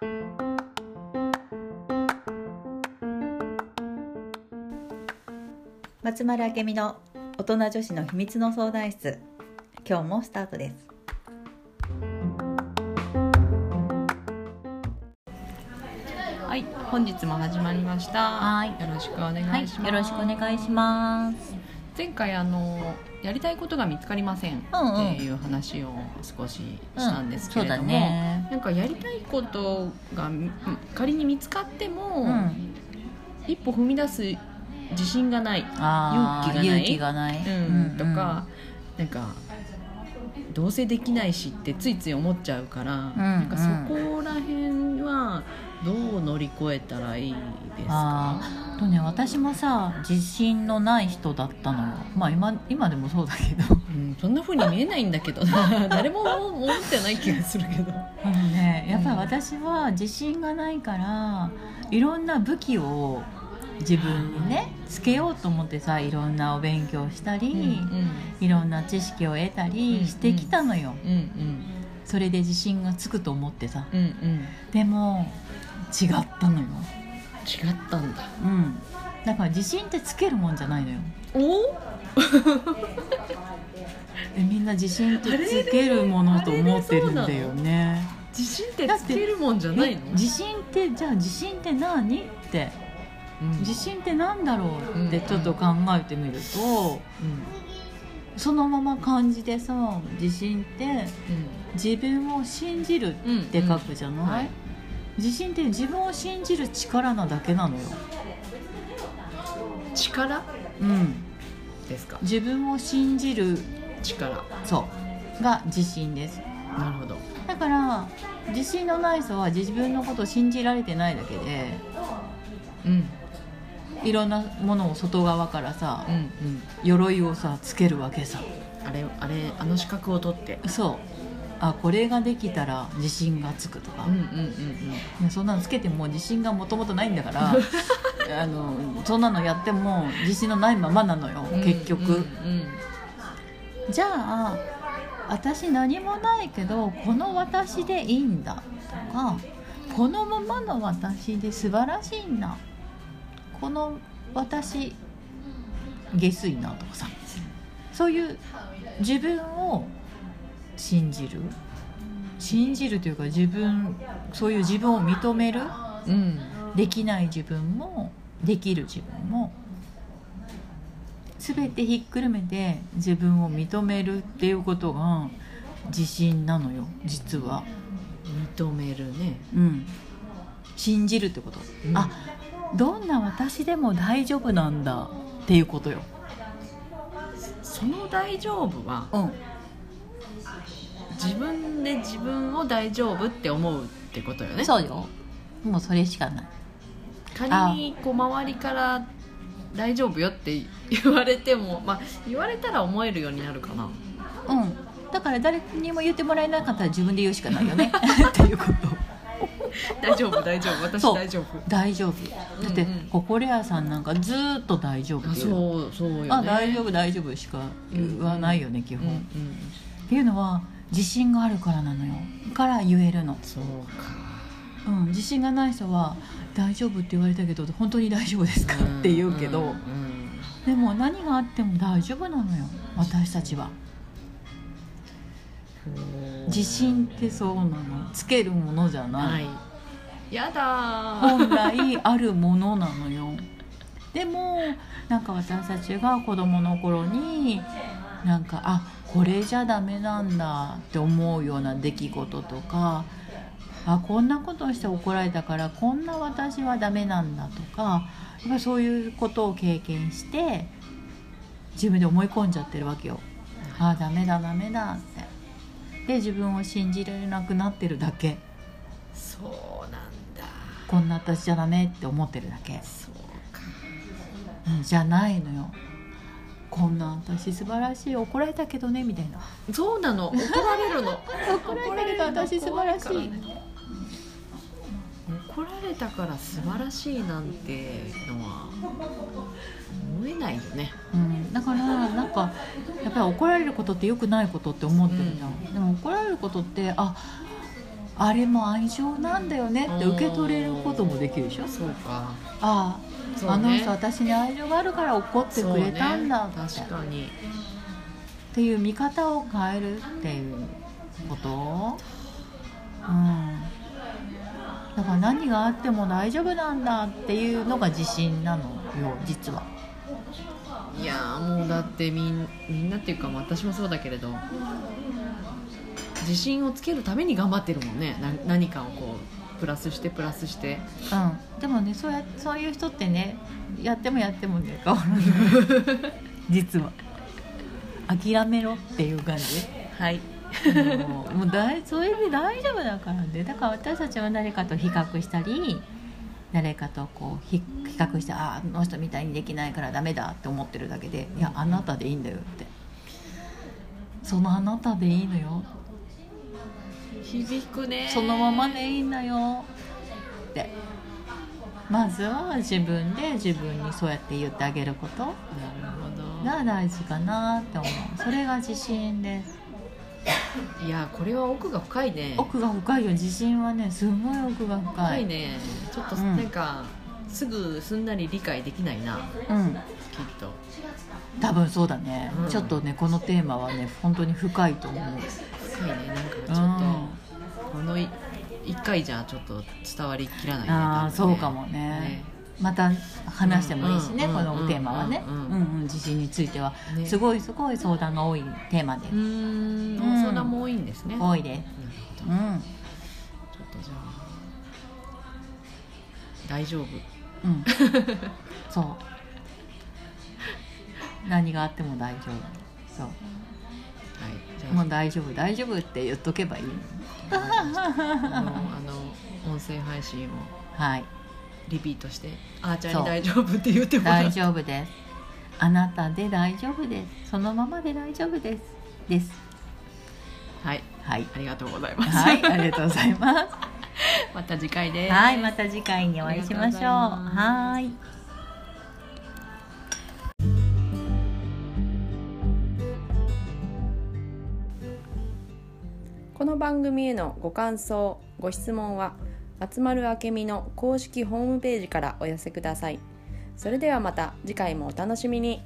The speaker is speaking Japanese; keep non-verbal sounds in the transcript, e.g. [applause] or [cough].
松丸明美の大人女子の秘密の相談室今日もスタートですはい、本日も始まりました。はいよろしくお願いしはいます。よろしくお願いします前回あのやりたいことが見つかりませんうんうん。っていう話を少ししたんですけれども、そうだね。なんかやりたいことがみ仮に見つかっても、うん。一歩踏み出す自信がない、勇気がないとか、なんかどうせできないしってついつい思っちゃうから、なんかそこら辺はどう乗り越えたらいいですか？とね私もさ自信のない人だったの。よまあ今今でもそうだけど。うん、そんな風に見えないんだけど。な [laughs] 誰も思ってない気がするけど。あのねやっぱり私は自信がないからいろんな武器を自分にねつけようと思ってさいろんなお勉強したり、いろんな知識を得たりしてきたのよ、うんうん。それで自信がつくと思ってさ。うんうん。でも違ったのよ違ったんだ。うん。だから自信ってつけるもんじゃないのよ。お？[laughs] えみんな自信ってつけるものと思ってるんだよね。自信ってつけるもんじゃないの？え自信ってじゃあ自信って何？って。うん。自信って何だろう？ってちょっと考えてみるとうん。そのまま漢字でさ自信って自分を信じるうん。って書くじゃない、はい自信って自分を信じる力なだけなのよ、力？うん、ですか。自分を信じる力。そう。が自信です。なるほど。だから自信のない人は自分のことを信じられてないだけでうん。いろんなものを外側からさ、うんうん。鎧をさつけるわけさ。あれあれあの資格を取って。そうあこれができたら自信がつくとか、うんうんうんいやそんなのつけても自信がもともとないんだから [laughs] あのそんなのやっても自信のないままなのようん結局、うん。うんじゃあ私何もないけどこの私でいいんだとかこのままの私で素晴らしいんだ。この私下水なとかさ。そういう自分を信じる。信じるというか自分そういう自分を認める。うん。できない自分もできる自分も全てひっくるめて自分を認めるっていうことが自信なのよ実は。認めるね。うん。信じるってこと、うん。あどんな私でも大丈夫なんだっていうことよ。その大丈夫はうん自分で自分を大丈夫って思うってことよね。そうよ。もうそれしかない。仮にこう周りから大丈夫よって言われても、まあ、言われたら思えるようになるかな。うん。だから誰にも言ってもらえなかったら自分で言うしかないよね。[laughs] っていうこと。大丈夫大丈夫。私大丈夫。大丈夫。だって、うんうん。ココレアさんなんかずーっと大丈夫あっていう。そうそうよね。あ大丈夫大丈夫しか言わないよね、基本、っうんうんていうのは自信があるからなのよ。から言えるの、そうか。うん、自信がない人は「大丈夫」って言われたけど本当に大丈夫ですか？って言うけど、んんでも何があっても大丈夫なのよ。私たちは。うん自信ってそうなの。つけるものじゃない、はい。やだー。本来あるものなのよ。でもなんか私たちが子供の頃になんかあこれじゃダメなんだって思うような出来事とかあこんなことをして怒られたからこんな私はダメなんだとかやっぱりそういうことを経験して自分で思い込んじゃってるわけよ。あダメだダメだって。で自分を信じられなくなってるだけ。そうなんだ。こんな私じゃダメって思ってるだけ。そうか。うんじゃないのよこんな私素晴らしい怒られたけどねみたいな。そうなの。怒られるの。怒られたけど私素晴らしい、怒られたから素晴らしいなんてのは思えないよね。うん、だからなんかやっぱり怒られることって良くないことって思ってるじゃん、でも怒られることってああれも愛情なんだよねって受け取れることもできるでしょ？そうか。ああ、ね。あの人私に愛情があるから怒ってくれたんだって,、ね。確かに。っていう見方を変えるっていうこと？うん。だから何があっても大丈夫なんだっていうのが自信なのよ実は。いやーもうだってみんみんなっていうか私もそうだけれど自信をつけるために頑張ってるもんね。な何かをこうプラスしてプラスして。うん、でもねそうやそういう人ってねやってもやってもね [laughs] 変わらない。実は。諦めろっていう感じ。はい。もうもう大それで大丈夫だからね。だから私たちは誰かと比較したり誰かとこう比比較してあああの人みたいにできないからダメだって思ってるだけでいやあなたでいいんだよって。そのあなたでいいのよ響くね。そのままでいいんだよ。ってまずは自分で自分にそうやって言ってあげること。なるほが大事かなって思う。それが自信です。どいやこれは奥が深いね。奥が深いよ。自信はねすごい奥が深い。深いね。ちょっとうん。なんか、すぐすんなり理解できないな。うん。きっと。多分そうだね、うん。ちょっとねこのテーマはね本当に深いと思う。深いね。なんかちょっと、このい1回じゃちょっと伝わりきらないねああ、そうかもね。また話してもいいしね、うんこのテーマはね、ううんん。うんうん自信については、ね。すごいすごい相談が多いテーマで。うーんうん。相談も多いんですね。多いです、うん。ちょっとじゃあ大丈夫。うん、そう。何があっても大丈夫。そう。はいもう大丈夫大丈夫って言っとけばいいあのあの音声配信を。はいリピートしてあーちゃんに大丈夫って言ってもら大う丈夫です。あなたで大丈夫です。そのままで大丈夫です。です。はい。はい。ありがとうございます、はいありがとうございます。[laughs] また次回です。はいまた次回にお会いしましょう。はいこの番組へのご感想ご質問は松丸明美の公式ホームページからお寄せください。それではまた次回もお楽しみに。